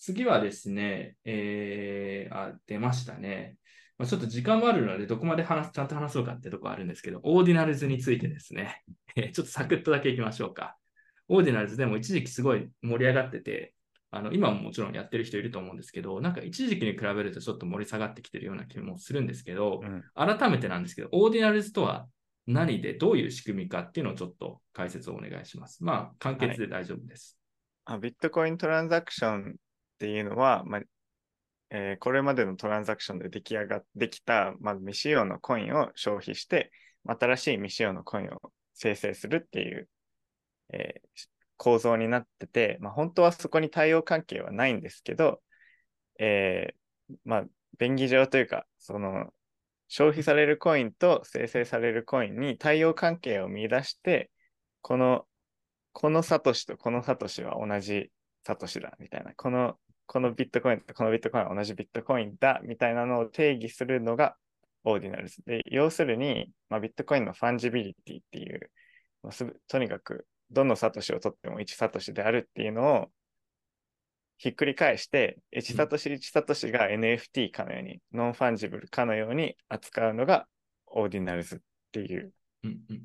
次はですね、えー、あ、出ましたね。まあ、ちょっと時間もあるので、どこまで話ちゃんと話そうかってとこあるんですけど、 Ordinals についてですね、ちょっとサクッとだけいきましょうか。 Ordinals でも一時期すごい盛り上がってて、あの今ももちろんやってる人いると思うんですけど、なんか一時期に比べるとちょっと盛り下がってきてるような気もするんですけど、うん、改めてなんですけど、 Ordinals とは何でどういう仕組みかっていうのをちょっと解説をお願いします。まあ、簡潔で大丈夫です。はい、あビットコイントランザクションっていうのは、まあえー、これまでのトランザクションで出来上がってきた、まず未使用のコインを消費して、新しい未使用のコインを生成するっていう、えー、構造になってて、まあ、本当はそこに対応関係はないんですけど、えー、まあ、便宜上というか、その、消費されるコインと生成されるコインに対応関係を見出して、この、このサトシとこのサトシは同じサトシだ、みたいな。このこのビットコインとこのビットコインは同じビットコインだみたいなのを定義するのが Ordinals。で、要するに、まあ、ビットコインの fungibility っていう、まあ、とにかくどのサトシを取っても1サトシであるっていうのをひっくり返して、1サトシ1サトシが NFT かのように、 non-fungible かのように扱うのがOrdinals っていう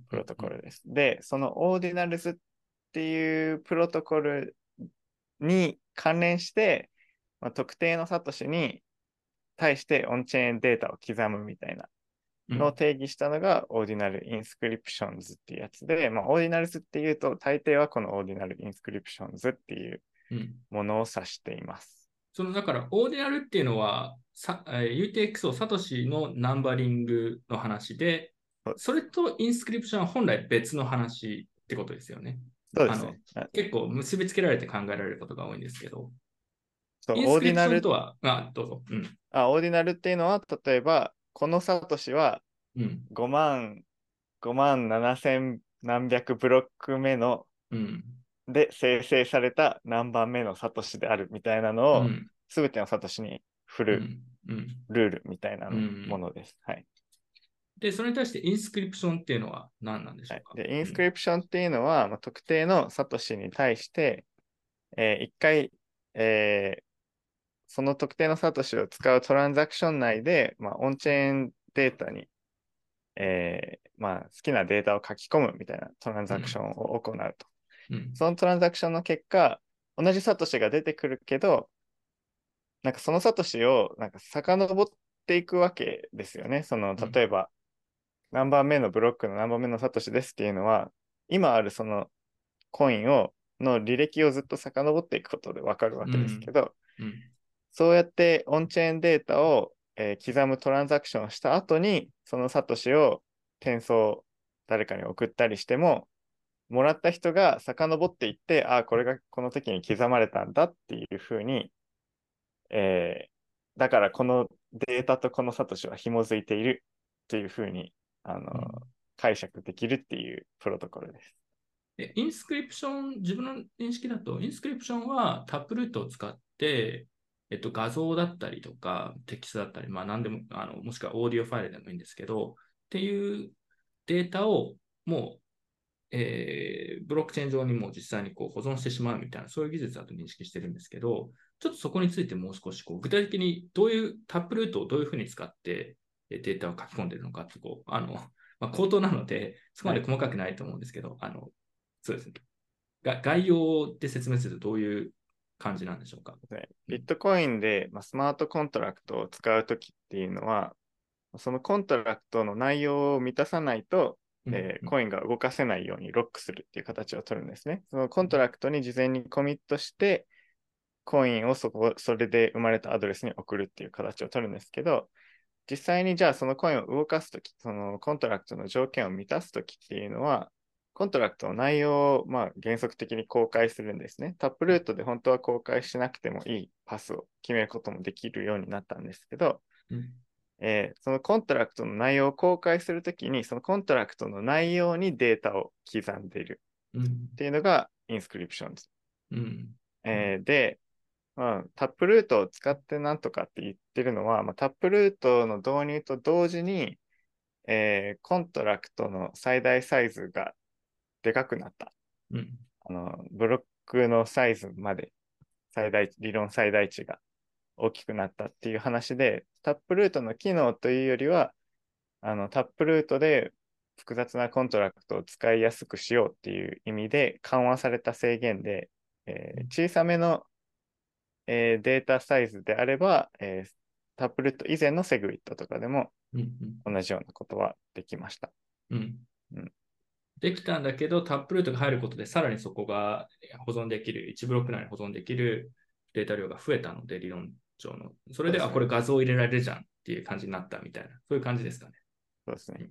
プロトコルです。で、その Ordinals っていうプロトコルに関連して、まあ、特定のサトシに対して on-chain データを刻むみたいなのを定義したのが、 Ordinal Inscriptions っていうやつで、まあ、 Ordinals っていうと、大抵はこの Ordinal Inscriptions っていうものを指しています。そのだから、 Ordinal っていうのは、さ UTXO サトシのナンバリングの話で、それとインスクリプションは本来別の話ってことですよね。そうですね。結構結びつけられて考えられることが多いんですけど。そう、オーディナル。とは、あ、どうぞ。うん。あ、オーディナルっていうのは、例えば、このサトシは5万、うん、5万7千何百ブロック目の、うん、で生成された何番目のサトシであるみたいなのを、す、べ、てのサトシに振る、ルールみたいなものです。はい。で、それに対してインスクリプションっていうのは何なんでしょうか、はい、でインスクリプションっていうのは、まあ、特定のサトシに対して、えー、一回、えー、その特定のサトシを使うトランザクション内で、まあ、オンチェーンデータに、えーまあ、好きなデータを書き込むみたいなトランザクションを行うと。うん、そのトランザクションの結果、同じサトシが出てくるけど、なんかそのサトシをなんか遡っていくわけですよね。その例えば、何番目のブロックの何番目のサトシですっていうのは、今あるそのコインを、の履歴をずっと遡っていくことでわかるわけですけど、うん。うん、そうやってオンチェーンデータを、えー、刻むトランザクションをした後に、そのサトシを転送誰かに送ったりしても、もらった人が遡っていって、ああ、これがこの時に刻まれたんだっていうふうに、えー、だからこのデータとこのサトシは紐づいているっていうふうにあの、うん、解釈できるっていうプロトコルです。で inscription、自分の認識だと、 inscription は Taproot を使って、えっと、画像だったりとか、テキストだったり、まあ何でも、あのもしくはオーディオファイルでもいいんですけど、っていうデータをもう、えー、ブロックチェーン上にも実際にこう保存してしまうみたいな、そういう技術だと認識してるんですけど、ちょっとそこについてもう少しこう具体的にどういうタップルートをどういうふうに使って、データを書き込んでるのかってこう、あの、まあ、口頭なので、そこまで細かくないと思うんですけど、はい、あの、そうですね。が概要で説明するとどういう感じなんでしょうか？ビットコインで、まあ、スマートコントラクトを使うときっていうのは、そのコントラクトの内容を満たさないと、えー、コインが動かせないようにロックするっていう形を取るんですね。そのコントラクトに事前にコミットして、コインをそこ、それで生まれたアドレスに送るっていう形を取るんですけど、実際にじゃあそのコインを動かすとき、そのコントラクトの条件を満たすときっていうのは、コントラクトの内容をまあ原則的に公開するんですね。 Taproot で本当は公開しなくてもいいパスを決めることもできるようになったんですけど、うん、えー、そのコントラクトの内容を公開するときに、そのコントラクトの内容にデータを刻んでいる。っていうのが Inscriptions。うん。えー、で、まあ、 Taproot を使ってなんとかって言ってるのは、まあ、 Taproot の導入と同時に、えー、コントラクトの最大サイズがでかくなった。うん、あのブロックのサイズまで最大理論最大値が大きくなったっていう話で、 Taproot の機能というよりは、あの Taproot で複雑なコントラクトを使いやすくしようっていう意味で緩和された制限で、えー小さめの、えーデータサイズであれば、えー Taproot 以前の SegWit とかでも同じようなことはできました。うん。うんできたんだけど、 Taproot が入ることで、さらにそこが保存できる、1ブロック内に保存できるデータ量が増えたので、理論上の。それで、あ、これ画像入れられるじゃんっていう感じになったみたいな、そういう感じですかね。そうですね。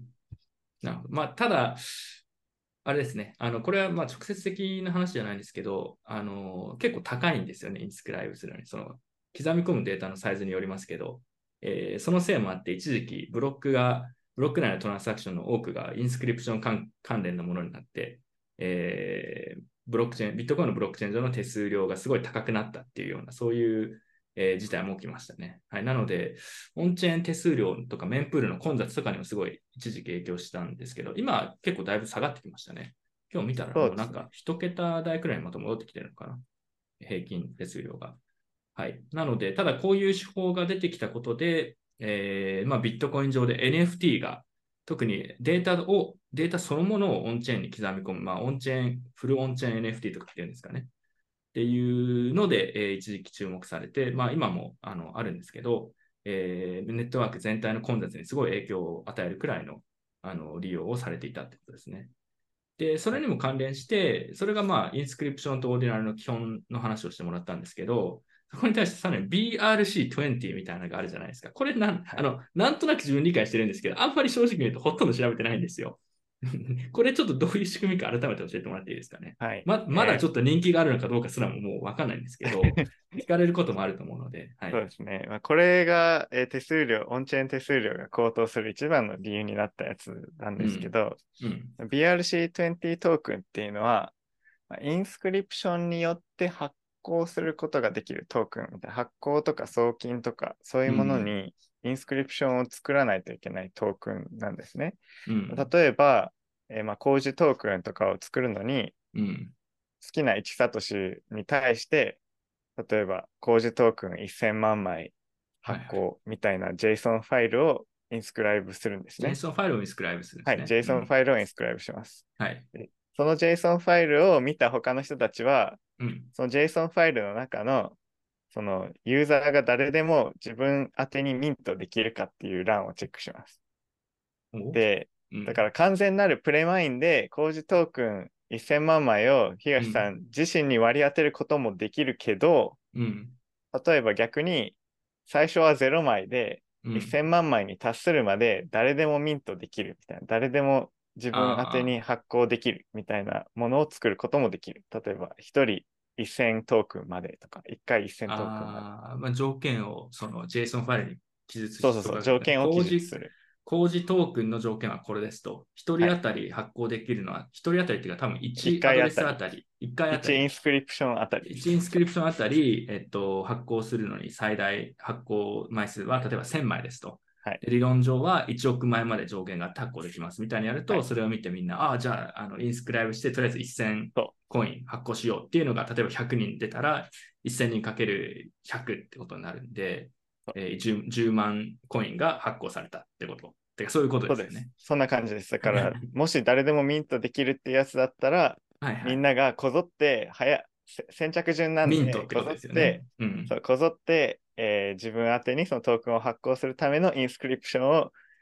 な。まあ、ただ、あれですね、あのこれはまあ直接的な話じゃないんですけど、あの結構高いんですよね、インスクライブするのに。その刻み込むデータのサイズによりますけど、えーそのせいもあって、一時期ブロックが、ブロック内のトランサクションの多くがインスクリプション関関連のものになって、えーブロックチェーン、ビットコインのブロックチェーン上の手数料がすごい高くなったっていうような、そういう、えー事態も起きましたね。はい、なので、オンチェーン手数料とかメンプールの混雑とかにもすごい一時期影響したんですけど、今結構だいぶ下がってきましたね。今日見たらなんか一桁台くらいにまた戻ってきてるのかな。平均手数料が。はい。なので、ただこういう手法が出てきたことで、えーまあ、ビットコイン上で NFT が特にデータを、データそのものをオンチェーンに刻み込む、まあ、オンチェーン、フルオンチェーン NFT とかっていうんですかね。っていうので、えー一時期注目されて、まあ、今もあのあるんですけど、えーネットワーク全体の混雑にすごい影響を与えるくらいのあの利用をされていたってことですね。で、それにも関連して、それがまあ、インスクリプションとオーディナルの基本の話をしてもらったんですけど、そこに対してさらに BRC20 みたいなのがあるじゃないですか。これなん、あの、なんとなく自分理解してるんですけど、あんまり正直に言うとほとんど調べてないんですよ。これちょっとどういう仕組みか改めて教えてもらっていいですかね。はい。ままだちょっと人気があるのかどうかすらももうわかんないんですけど、聞かれることもあると思うので、はい。そうですね。まあ、これが、えー手数料、オンチェーン手数料が高騰する一番の理由になったやつなんですけど、うん。BRC20 トークンっていうのは、まあインスクリプションによって発行することができるトークンみたいな、発行とか送金とか、そういうものにインスクリプションを作らないといけないトークンなんですね。うん。例えば、えーまあ、工事トークンとかを作るのに、うん。好きな1サトシに対して、例えば工事トークン1000万枚発行みたいな JSON ファイルをインスクライブするんですね。JSON ファイルをインスクライブするんはい、ですね。JSON ファイルをインスクライブします。うんはい。その JSON ファイルを見た他の人たちは、うん。その JSON ファイルの中のそのユーザーが誰でも自分宛てにミントできるかっていう欄をチェックします。お、で、うんだから完全なるプレマインで工事トークン1000万枚を東さん自身に割り当てることもできるけど、うん。例えば逆に最初は0枚でうん。1000万枚に達するまで誰でもミントできるみたいな、誰でも自分宛てに発行できるみたいなものを作ることもできる。例えば1人1000トークンまでとか、1回1000トークンまあーまあ、条件をその JSON ファイルに記述で。そうそうそう、条件を記述する。工事トークンの条件はこれですと。一人当たり発行できるのは、一人当たりっていうか多分1一回アドレスあたり、1回あた1イりン、スクリプションあたり。1インスクリプションあたり、えっと、発行するのに最大発行枚数は例えば1000枚ですと。はいで理論上は1億枚まで上限があって発行できますみたいにやると、はいそれを見てみんな、ああ、じゃああのインスクライブして、とりあえず1000そうコイン発行しようっていうのが、例えば100人出たら、1000人かける100ってことになるんで、えー 10, 10万コインが発行されたってこと。てかそういうことですね。。そんな感じです。だから、もし誰でもミントできるってやつだったら、はいはい、みんながこぞって、早せ先着順なんで、ミントってことですよね。うんそうこぞって、えー自分宛てにそのトークンを発行するためのインスクリプションを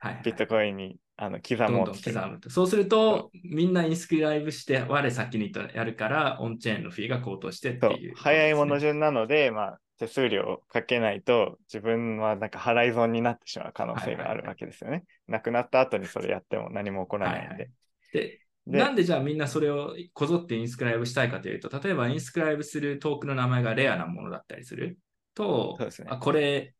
はいはいビットコインにあの刻どんどもうんとする。刻むと。そうすると、みんなインスクライブして、我先にとやるから、オンチェーンのフィーが高騰してっていう、早いものじ順なので、まあ、手数料をかけないと自分はなんか払い損になってしまう可能性があるわけですよね。亡くなった後にそれやっても何も起こらないんで。はいはいででなんでじゃあみんなそれをこぞってインスクライブしたいかというと、例えばインスクライブするトークンの名前がレアなものだったりすると、そうですねあこれ、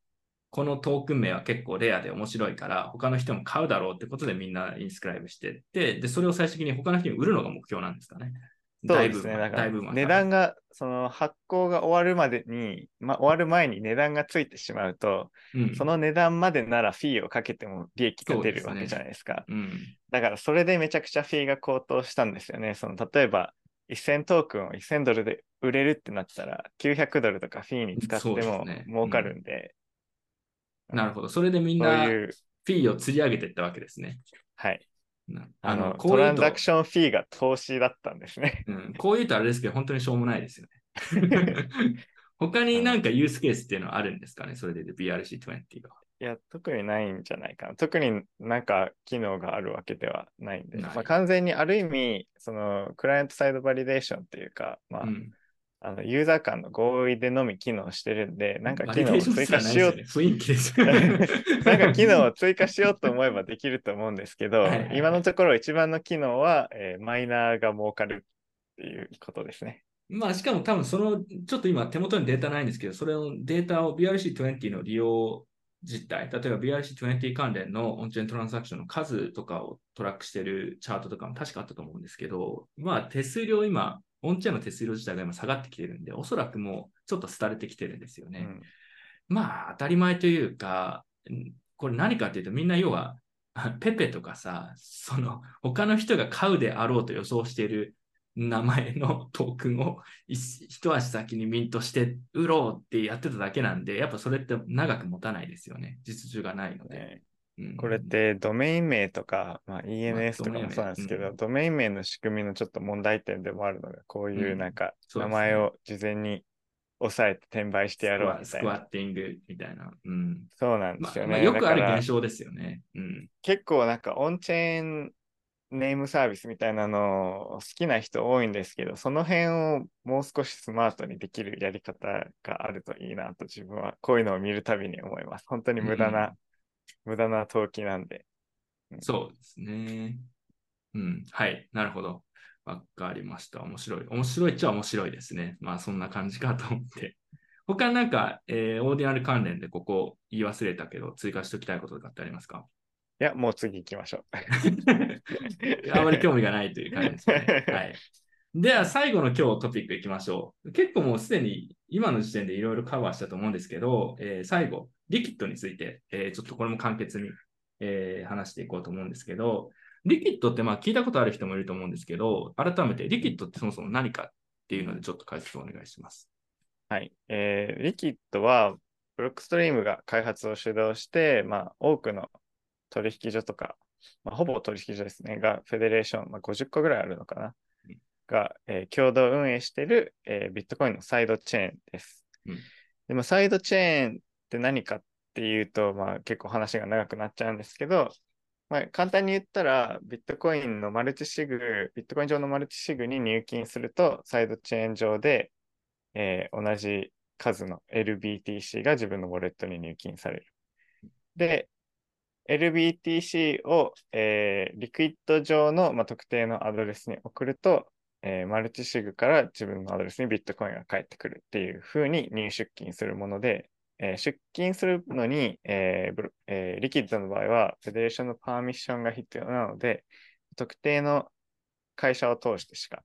このトークン名は結構レアで面白いから、他の人も買うだろうってことでみんなインスクライブしてって、で、それを最終的に他の人に売るのが目標なんですかね。そうですね。だからだいぶ値段が、その発行が終わるまでに、まあ、終わる前に値段がついてしまうと、うん、その値段までならフィーをかけても利益が出るわけじゃないですか。うん、だからそれでめちゃくちゃフィーが高騰したんですよね。その例えば1000トークンを1000ドルで売れるってなったら、900ドルとかフィーに使ってもね儲かるんで、なるほど。それでみんなフィーを釣り上げていったわけですね。はい。なあの、トランザクションフィーが投資だったんですね。うん、こういうとあれですけど、本当にしょうもないですよね。他になんかユースケースっていうのはあるんですかね？それで BRC20 が。いや、特にないんじゃないかな。特になんか機能があるわけではないんで、まあ、完全にある意味、そのクライアントサイドバリデーションっていうか、まあ、うん、あのユーザー間の合意でのみ機能してるんで、なんかバ機能を追加しようね雰囲気です。なんか機能を追加しようと思えばできると思うんですけどはいはいは、い今のところ一番の機能は、えーマイナーが儲かるっていうことですね。まあ、しかも多分その、ちょっと今手元にデータないんですけど、それのデータを BRC20 の利用実態、例えば BRC20 関連のオンチェーントランザクションの数とかをトラックしてるチャートとかも確かあったと思うんですけど、まあ手数料今、オンチェーンの手数料自体が今下がってきてるんで、おそらくもうちょっと廃れてきてるんですよね。うんまあ当たり前というか、んこれ何かっていうとみんな要は、ペペとかさ、その他の人が買うであろうと予想している名前のトークンを一一足先にミントして売ろうってやってただけなんで、やっぱそれって長く持たないですよね。実需がないので。ねうんこれってドメイン名とか、まあ、ENS とかもそうなんですけど、うんドメイン名の仕組みのちょっと問題点でもあるのが、こういうなんか名前を事前に押さえて転売してやろうみスクワたいな。ッティングみたいな。うんそうなんでまあすよね。まあよくある現象ですよね。うん結構なんかオンチェーンネームサービスみたいなの好きな人多いんですけど、その辺をもう少しスマートにできるやり方があるといいなと自分はこういうのを見るたびに思います。本当に無駄な、うん無駄な投機なんで。そうですね。うん。はい。なるほど。わかりました。面白い。面白いっちゃ面白いですね。まあ、そんな感じかと思って。他なんか、えーオーディナル関連でここ言い忘れたけど、追加しておきたいこととかってありますか？いや、もう次行きましょう。あまり興味がないという感じですね。はい。では、最後の今日トピックいきましょう。結構もうすでに今の時点でいろいろカバーしたと思うんですけど、えー最後、リキッドについて、えーちょっとこれも簡潔に、えー話していこうと思うんですけど、リキッドってまあ聞いたことある人もいると思うんですけど、改めてリキッドってそもそも何かっていうのでちょっと解説をお願いします。はい。えーリキッドは、ブロックストリームが開発を主導して、まあ、多くの取引所とか、まあ、ほぼ取引所ですね、が、フェデレーション、まあ、50個ぐらいあるのかなうん、が、えー共同運営している、えービットコインのサイドチェーンです。うんでも、サイドチェーンって何かっていうと、まあ、結構話が長くなっちゃうんですけど、まあ、簡単に言ったら、ビットコインのマルチシグ、ビットコイン上のマルチシグに入金すると、サイドチェーン上で、えー同じ数の LBTC が自分のウォレットに入金される。で、LBTC を、えー Liquid 上の、まあ、特定のアドレスに送ると、えー multisig から自分のアドレスにビットコインが返ってくるっていう風に入出金するもので、えー出金するのに、えーえー Liquid の場合は、 federation の permission が必要なので、特定の会社を通してしか、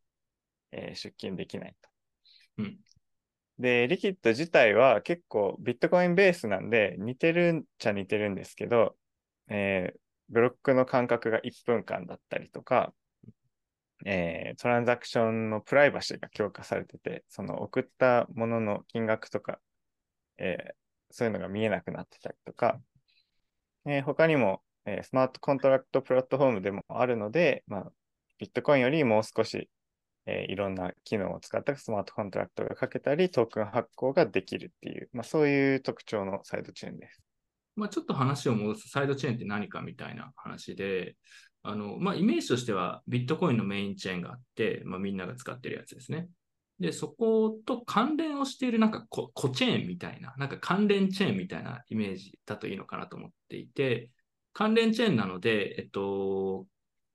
えー出金できないと。うんで、リキッド自体は結構ビットコインベースなんで似てるんちゃ似てるんですけど、えーブロックの間隔が1分間だったりとか、えートランザクションのプライバシーが強化されてて、その送ったものの金額とか、えーそういうのが見えなくなってたりとか、えー他にも、えスマートコントラクトプラットフォームでもあるので、まあ、ビットコインよりもう少し、えいろんな機能を使ったスマートコントラクトがかけたり、トークン発行ができるっていう、まあ、そういう特徴のサイドチェーンです。まあ、ちょっと話を戻すサイドチェーンって何かみたいな話で、あのまあ、イメージとしてはビットコインのメインチェーンがあって、まあ、みんなが使ってるやつですね。で、そこと関連をしているなんかコチェーンみたいな、なんか関連チェーンみたいなイメージだといいのかなと思っていて、関連チェーンなので、えっと、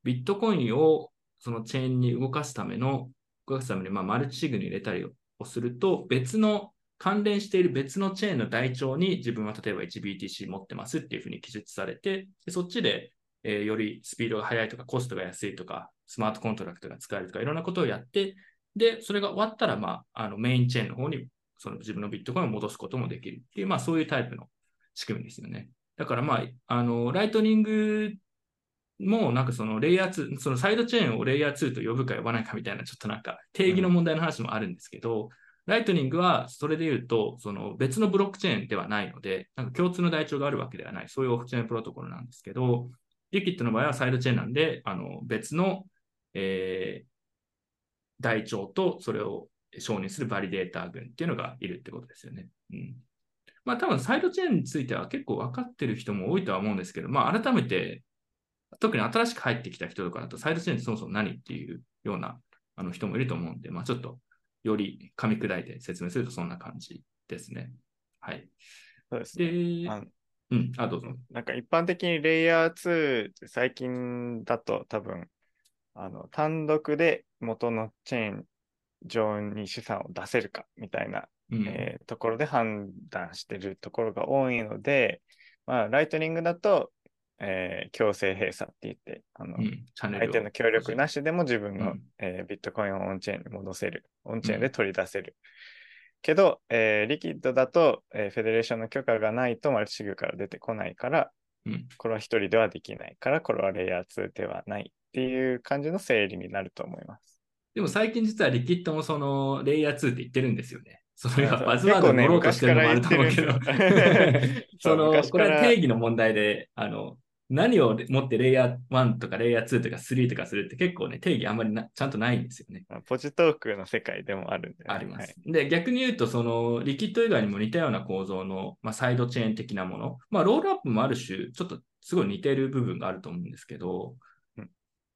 ビットコインをそのチェーンに動かすための、動かすために、まあ、マルチシグに入れたりをすると、別の関連している別のチェーンの台帳に自分は例えば 1BTC 持ってますっていうふうに記述されて、でそっちで、えーよりスピードが速いとかコストが安いとか、スマートコントラクトが使えるとか、いろんなことをやって、で、それが終わったら、まあ、あのメインチェーンの方にその自分のビットコインを戻すこともできるっていう、まあそういうタイプの仕組みですよね。だからまあ、あの、ライトニングもなんかそのレイヤー2、そのサイドチェーンをレイヤー2と呼ぶか呼ばないかみたいな、ちょっとなんか定義の問題の話もあるんですけど、ライトニングはそれで言うと、その別のブロックチェーンではないので、なんか共通の台帳があるわけではない、そういうオフチェーンプロトコルなんですけど、 Liquid の場合はサイドチェーンなんで、あの別の、えー、台帳とそれを承認するバリデーター群っていうのがいるってことですよね。うん。まあ多分サイドチェーンについては結構分かってる人も多いとは思うんですけど、まあ改めて、特に新しく入ってきた人とかだとサイドチェーンってそもそも何っていうようなあの人もいると思うんで、まあちょっとより噛み砕いて説明するとそんな感じですね。はい。そうですね。で、うん、あ、どうぞ。なんか一般的にレイヤー2って最近だと多分、あの、単独で元のチェーン上に資産を出せるかみたいな、うん、えー、ところで判断してるところが多いので、まあ、ライトニングだと、えー、強制閉鎖って言って、あの、うん、相手の協力なしでも自分の、うん、えー、ビットコインをオンチェーンに戻せる、オンチェーンで取り出せる。けど、えー、リキッドだと、えー、フェデレーションの許可がないとマルチシグから出てこないから、うん、これは一人ではできないから、これはレイヤー2ではないっていう感じの整理になると思います。でも最近実はリキッドもそのレイヤー2って言ってるんですよね。それはバズワード乗ろうとしてるのもあると思うけど、その、これは定義の問題で、あの、何を持ってレイヤー1とかレイヤー2とか3とかするって結構ね、定義あんまりなちゃんとないんですよね。ポジトークの世界でもあるんで、ね、あります、はい、で、逆に言うと、そのリキッド以外にも似たような構造の、まあ、サイドチェーン的なもの、まあ、ロールアップもある種、ちょっとすごい似てる部分があると思うんですけど、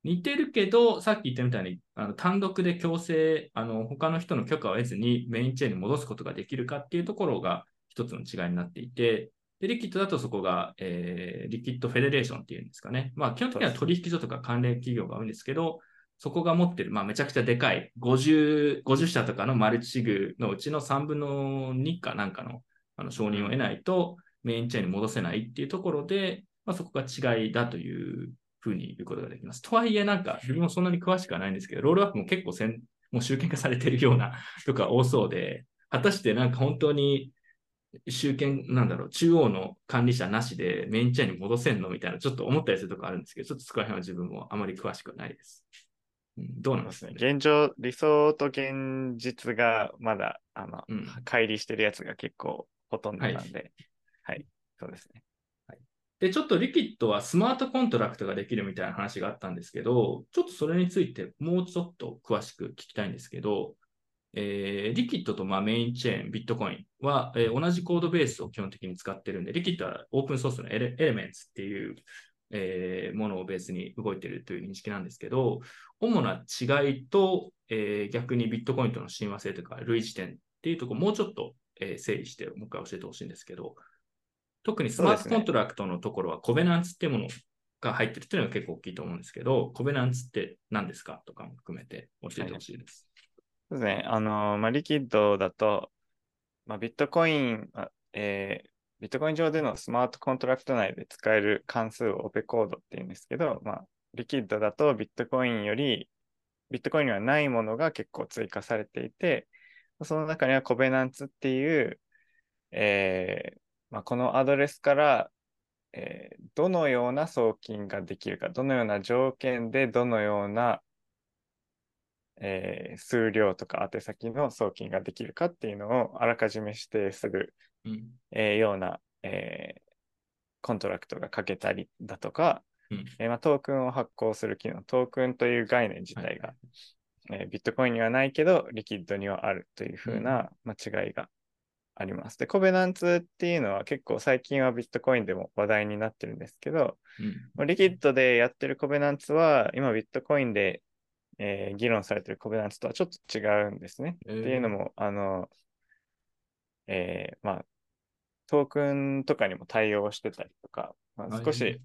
似てるけど、さっき言ったみたいに、あの単独で強制、あの他の人の許可を得ずにメインチェーンに戻すことができるかっていうところが一つの違いになっていて、でリキッドだとそこが、えー、リキッドフェデレーションっていうんですかね。まあ、基本的には取引所とか関連企業が多いんですけど、そこが持ってる、まあ、めちゃくちゃでかい50、50社とかのマルチシグのうちの3分の2かなんかのあの承認を得ないとメインチェーンに戻せないっていうところで、まあ、そこが違いだというふうに言うことができます。とはいえ、なんか、自分もそんなに詳しくはないんですけど、ロールアップも結構せんもう集権化されてるようなとか多そうで、果たしてなんか本当に集権、なんだろう、中央の管理者なしでメインチェーンに戻せんの？みたいな、ちょっと思ったりするとこあるんですけど、ちょっとそこら辺は自分もあまり詳しくはないです。うん、どうなんですね。現状、理想と現実がまだ、あの、うん、乖離してるやつが結構ほとんどなんで、はい、はい、そうですね。で、ちょっと Liquid はスマートコントラクトができるみたいな話があったんですけど、ちょっとそれについてもうちょっと詳しく聞きたいんですけど、えー、 Liquid とまあメインチェーン、ビットコインは、えー、同じコードベースを基本的に使ってるんで、 Liquid はオープンソースの Elements っていう、えー、ものをベースに動いているという認識なんですけど、主な違いと、えー、逆にビットコインとの親和性とか類似点っていうところもうちょっと、えー、整理してもう一回教えてほしいんですけど、特にスマートコントラクトのところは covenants っていうものが入ってるっていうのが結構大きいと思うんですけど、 covenants って何ですかとかも含めて教えてほしいです。そうですね。あの、まあ、 Liquid だと、まあ、ビットコイン、えー、ビットコイン上でのスマートコントラクト内で使える関数を opcode っていうんですけど、まあ、 Liquid だとビットコインより、ビットコインにはないものが結構追加されていて、その中には covenants っていう、えー、まあ、このアドレスから、えー、どのような送金ができるか、どのような条件でどのような、えー、数量とか宛先の送金ができるかっていうのをあらかじめ指定する、うん、えー、ような、えコントラクトが書けたりだとか、うん、えまあ、トークンを発行する機能、トークンという概念自体が、はい、えビットコインにはないけど、リキッドにはあるというふうな、まあ、違いがあります。で、コベナンツっていうのは結構最近はビットコインでも話題になってるんですけど、うん、リキッドでやってるコベナンツは今ビットコインで、えー、議論されてるコベナンツとはちょっと違うんですね。えー、っていうのも、あの、えー、まあ、トークンとかにも対応してたりとか、まあ、少し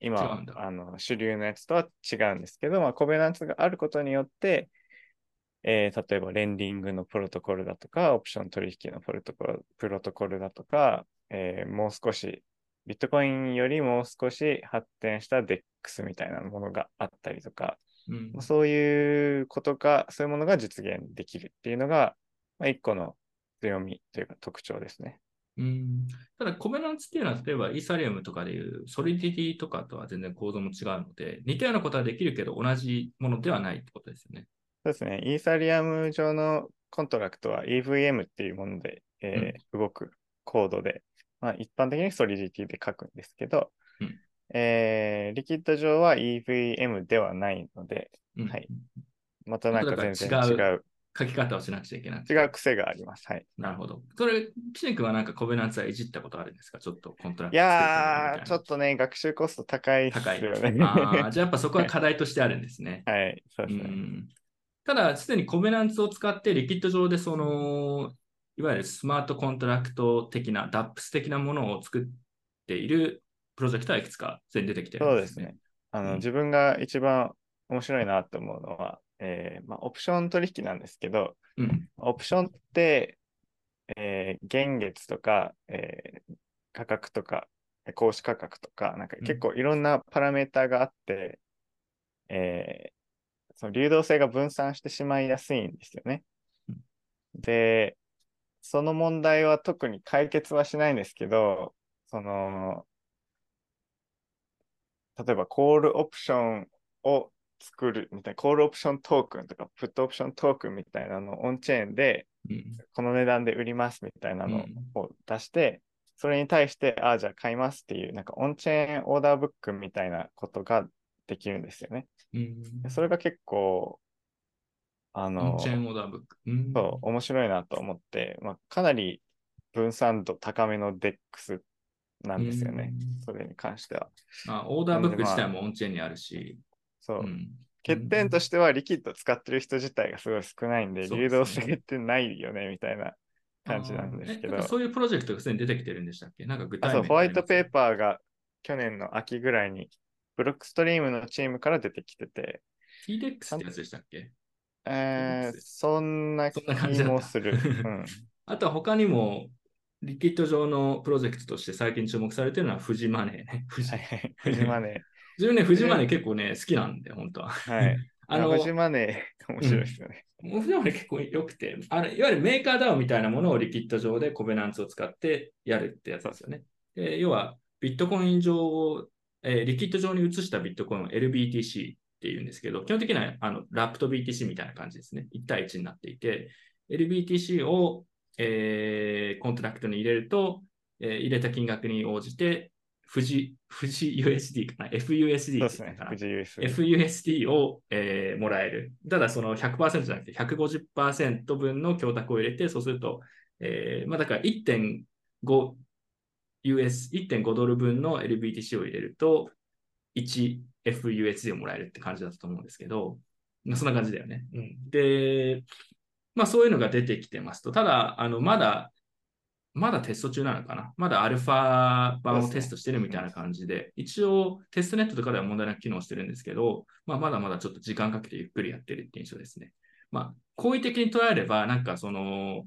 今、あの主流のやつとは違うんですけど、まあ、コベナンツがあることによって、えー、例えばレンディングのプロトコルだとか、オプション取引のプロトコルプロトコルだとか、えー、もう少し、ビットコインよりもう少し発展した DEX みたいなものがあったりとか、うん、そういうことが、そういうものが実現できるっていうのが、まあ、一個の強みというか特徴ですね。うん。ただ、 covenants っていうのは、例えばイーサリアムとかでいう Solidity とかとは全然構造も違うので、似たようなことはできるけど、同じものではないってことですよね。そうですね。イーサリアム上のコントラクトは EVM っていうもので、えー動くコードで、まあ、一般的に Solidity で書くんですけど、うんえー Liquid 上は EVM ではないので、うんはいまたなんか全然違違う、書き方をしなくちゃいけない。違う癖があります。はい。なるほど。それ、岸君はなんかコベナンツはいじったことあるんですかちょっとコントラクトいやー、ちょっととね、学習コスト高いっす高い。よね。あーじゃあやっぱそこは 課題としてあるんですね。はい、そううですね。んただ、すでにコベナンツを使ってリキッド上でその、いわゆるスマートコントラクト的な、 DApps 的なものを作っているプロジェクトはいくつかすでに出てきてるんでね。そうですすね。あの、うん自分が一番面白いなと思うのは、えーまあ、オプション取引なんですけど、うん。オプションって、えー現月とか、えー価格とか、えー公式価格とか、なんかうん結構いろんなパラメーターがあって、えーその流動性が分散してしまいやすいんですよね。うんで、その問題は特に解決はしないんですけど、その、例えばコールオプションを作るみたいな、コールオプショントークンとか、プットオプショントークンみたいなのをオンチェーンで、うんこの値段で売りますみたいなのを出して、それに対して、ああ、じゃあ買いますっていう、なんかオンチェーンオーダーブックみたいなことができるんですよね。うんでそれが結構、あオのン、チェーンオーダーブック。うんそう、面白いなと思って、まあ、かなり分散度高めの DEX なんですよね。うんそれに関しては。まあ、オーダーブック自体もオンチェーンにあるし、そう。うん欠点としては、リキッド使ってる人自体がすごい少ないんで、流動性ってないよね、みたいな感じなんですけど。そういうプロジェクトがすでに出てきてるんでしたっけ？なんか具体あ、そう、ホワイトペーー。パーが去年の秋ぐらいに、ブロックストリームのチームから出てきてて、TDEX ってやつでしたっけ？えー、そんなそんな感じ気もする。うん。あとは他にも、リキッド上のプロジェクトとして最近注目されてるのはフジマネーね。フジマネ自分ね、フジマネー結構ね、好きなんで、本当は。ー。はい。あの、あフジマネー、面白いですよね。フジマネー結構良くて、あのいわゆるメーカー DAO みたいなものをリキッド上でコベナンツを使ってやるってやつですよね。で要は、ビットコイン上を、えーリキッド上に移したビットコインを LBTC っていうんですけど、基本的にはあのラップと BTC みたいな感じですね。1対1になっていて、LBTC を、えーコントラクトに入れると、えー入れた金額に応じて、富士、富士 USD かな ?FUSD ですね。FUSD を、えーもらえる。ただその100%じゃなくて150%分の供託を入れて、そうすると、えーまあだから1.5 US、1.5ドル分の LBTC を入れると、1 FUSD をもらえるって感じだったと思うんですけど、まあ、そんな感じだよね。うん、で、まあそういうのが出てきてますと、ただ、あの、まだ、まだテスト中なのかな。まだアルファ版をテストしてるみたいな感じで、一応テストネットとかでは問題なく機能してるんですけど、まあまだまだちょっと時間かけてゆっくりやってるって印象ですね。まあ、好意的に捉えれば、なんかその、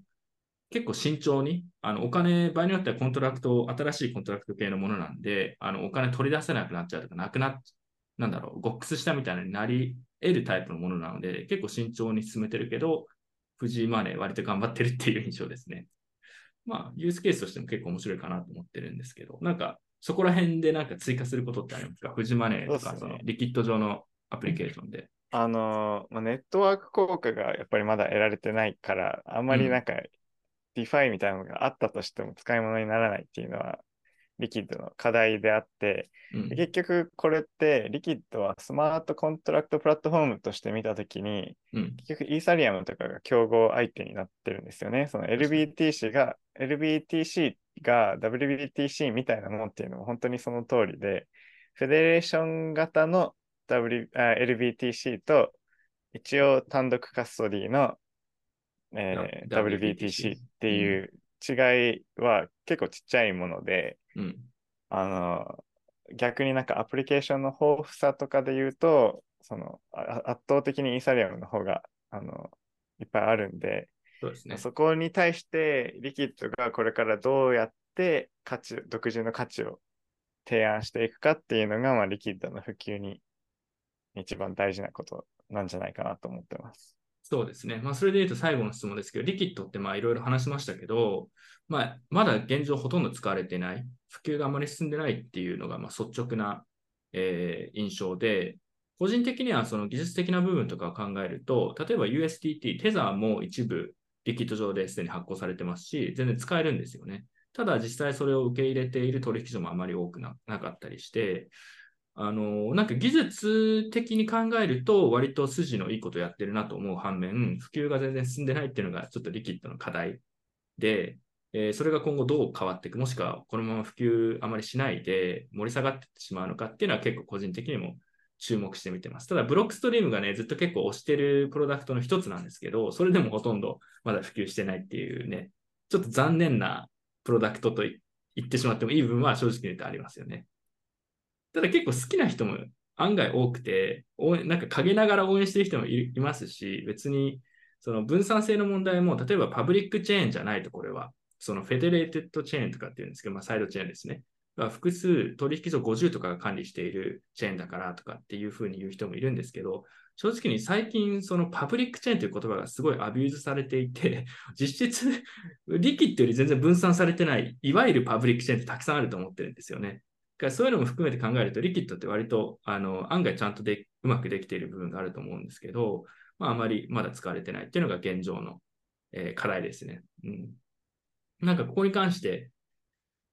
結構慎重に、あのお金、場合によってはコントラクト、新しいコントラクト系のものなんで、あのお金取り出せなくなっちゃうとか、なくなっ、なんだろう、ゴックスしたみたいになり得るタイプのものなので、結構慎重に進めてるけど、 Fuji Money 割と頑張ってるっていう印象ですね。まあ、ユースケースとしても結構面白いかなと思ってるんですけど、なんか、そこら辺でなんか追加することってありますか？ Fuji Money とか、そのリキッド上のアプリケーションで。あのーまあ、ネットワーク効果がやっぱりまだ得られてないから、あんまりなんか、DeFi みたいなのがあったとしても使い物にならないっていうのは、リキッドの課題であって、うん。で結局これって、リキッドはスマートコントラクトプラットフォームとして見たときに、うん。結局イーサリアムとかが競合相手になってるんですよね。その LBTC が、LBTC が WBTC みたいなもんっていうのも本当にその通りで、フェデレーション型の、w あ LBTC と、一応単独カストディの、えー WBTC っていう違いは結構ちっちゃいもので、うん。あの、逆になんかアプリケーションの豊富さとかで言うと、そのあ圧倒的にイーサリアムの方があのいっぱいあるんで、そうですね。そこに対してリキッドがこれからどうやって価値、独自の価値を提案していくかっていうのが、まあ、リキッドの普及に一番大事なことなんじゃないかなと思ってます。そうですね。まあ、それで言うと最後の質問ですけど、リキッドってまあいろいろ話しましたけど、まあ、まだ現状ほとんど使われてない、普及があまり進んでないっていうのがま率直な、えー印象で、個人的にはその技術的な部分とかを考えると、例えば USDT、テザーも一部リキッド上ですでに発行されてますし、全然使えるんですよね。ただ実際それを受け入れている取引所もあまり多くなかったりして、あの、なんか技術的に考えると、割と筋のいいことやってるなと思う反面、普及が全然進んでないっていうのが、ちょっとリキッドの課題で、えーそれが今後どう変わっていく、もしくはこのまま普及あまりしないで盛り下がってしまうのかっていうのは結構個人的にも注目して見てます。ただ、ブロックストリームがね、ずっと結構推してるプロダクトの一つなんですけど、それでもほとんどまだ普及してないっていうね、ちょっと残念なプロダクトと言ってしまってもいい部分は正直に言うとありますよね。ただ結構好きな人も案外多くて、なんか陰ながら応援してる人もいますし、別にその分散性の問題も、例えばパブリックチェーンじゃないと、これは。そのフェデレーテッドチェーンとかっていうんですけど、まあ、サイドチェーンですね。複数取引所50とかが管理しているチェーンだからとかっていうふうに言う人もいるんですけど、正直に最近そのパブリックチェーンという言葉がすごいアビューズされていて、実質リキッドより全然分散されてない、いわゆるパブリックチェーンってたくさんあると思ってるんですよね。からそういうのも含めて考えると、リキッドって割とあの案外ちゃんとでうまくできている部分があると思うんですけど、まあ、あまりまだ使われてないっていうのが現状の、えー課題ですね。うん。なんかここに関して、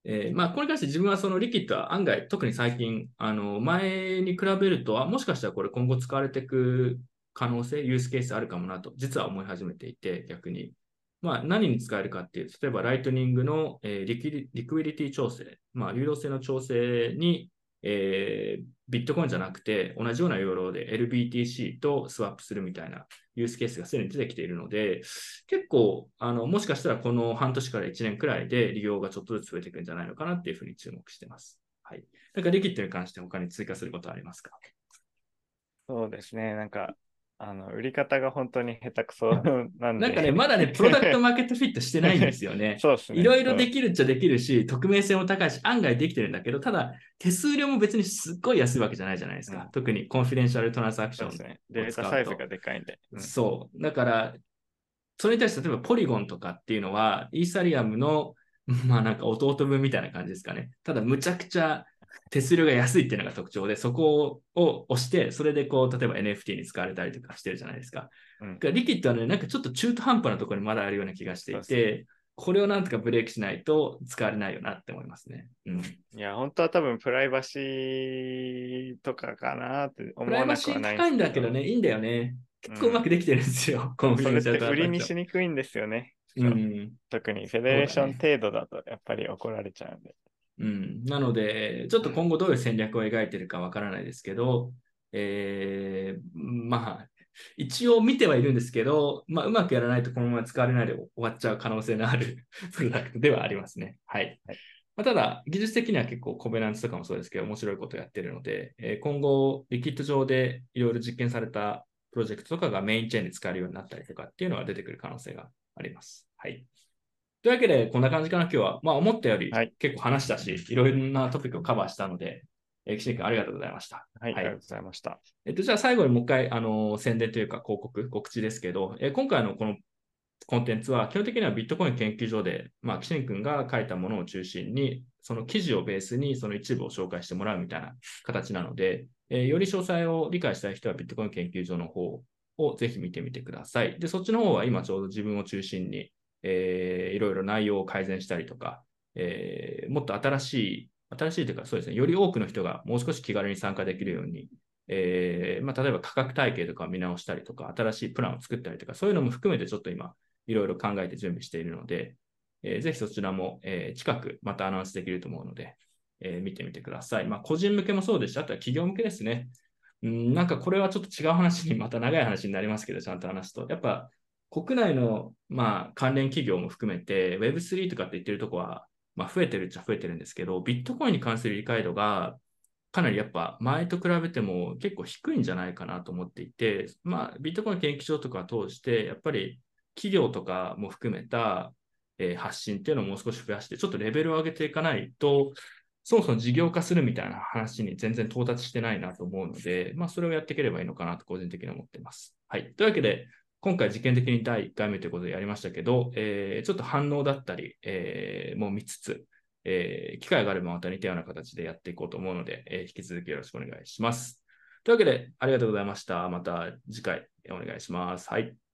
えーまあ、これに関して自分はそのリキッドは案外、特に最近、あの前に比べると、あもしかしたらこれ今後使われていく可能性、ユースケースあるかもなと、実は思い始めていて、逆に。まあ、何に使えるかっていう、例えばライトニングの、えーリキリクイリティ調整、まあ、流動性の調整に、えービットコインじゃなくて、同じような要領で LBTC とスワップするみたいなユースケースがすでに出てきているので、結構、あの、もしかしたらこの半年から1年くらいで利用がちょっとずつ増えていくんじゃないのかなっていうふうに注目してます。はい。だかリキッドに関して他に追加することはありますか？そうですね。なんか、あの、売り方が本当に下手くそなんで。なんかね、まだね、プロダクトマーケットフィットしてないんですよね。そうですね。いろいろでききるっちゃできるし、匿名性も高いし、案外できてるんだけど、ただ、手数料も別にすっごい安いわけじゃないじゃないですか。うん特にコンフィデンシャルトランザクションそうですね。データサイズがでかいんで。うんそう。だから、それに対して、例えばポリゴンとかっていうのは、イーサリアムの、まあなんか弟分みたいな感じですかね。ただ、むちゃくちゃ手数料が安いっていうのが特徴で、そこを押して、それでこう、例えば NFT に使われたりとかしてるじゃないですか。うんリキッドはね、なんかちょっと中途半端なところにまだあるような気がしていて、これをなんとかブレーキしないと使われないよなって思いますね。うん。いや、本当は多分プライバシーとかかなって思プライバわなくはないシー高いんだけどね、いいんだよね。結構うまくできてるんですよ。コンフィデンシャル売りにしにくいんですよね。うん。特にフェデレーション程度だとやっぱり怒られちゃうんで。うん、なので、ちょっと今後どういう戦略を描いてるかわからないですけど、えーまあ、一応見てはいるんですけど、まあ、うまくやらないとこのまま使われないで終わっちゃう可能性のあるプロダクトではありますね。はい。はいまあ、ただ、技術的には結構コベナンツとかもそうですけど、面白いことをやってるので、えー今後、リキッド上でいろいろ実験されたプロジェクトとかがメインチェーンで使えるようになったりとかっていうのが出てくる可能性があります。はい。というわけで、こんな感じかな、今日は。まあ、思ったよりはい結構話したし、い、ろいろなトピックをカバーしたので、えー、岸井君ありがとうございました。はい、はいありがとうございました。えっと、じゃあ最後にもう一回、あの宣伝というか広告、告知ですけど、えー今回のこのコンテンツは基本的にはビットコイン研究所で、まあ、岸井君が書いたものを中心に、その記事をベースにその一部を紹介してもらうみたいな形なので、えーより詳細を理解したい人はビットコイン研究所の方をぜひ見てみてください。で、そっちの方は今ちょうど自分を中心に、えーいろいろ内容を改善したりとか、えーもっと新しい、新しいというかそうですね、より多くの人がもう少し気軽に参加できるように、えーまあ、例えば価格体系とかを見直したりとか、新しいプランを作ったりとか、そういうのも含めてちょっと今、いろいろ考えて準備しているので、えーぜひそちらも、えー近くまたアナウンスできると思うので、えー見てみてください。まあ、個人向けもそうですし、あとは企業向けですね。うん、なんかこれはちょっと違う話に、また長い話になりますけど、ちゃんと話すと。やっぱ国内の、まあ、関連企業も含めて Web3 とかって言ってるとこは、まあ、増えてるっちゃ増えてるんですけど、ビットコインに関する理解度がかなりやっぱ前と比べても結構低いんじゃないかなと思っていて、まあ、ビットコイン研究所とかを通して、やっぱり企業とかも含めた、えー発信っていうのをもう少し増やして、ちょっとレベルを上げていかないと、そもそも事業化するみたいな話に全然到達してないなと思うので、まあ、それをやっていければいいのかなと個人的に思っています。はい。というわけで、今回実験的に第1回目ということでやりましたけど、えー、ちょっと反応だったり、えー、も見つつ、えー、機会があればまた似たような形でやっていこうと思うので、えー、引き続きよろしくお願いします。というわけで、ありがとうございました。また次回お願いします。はい。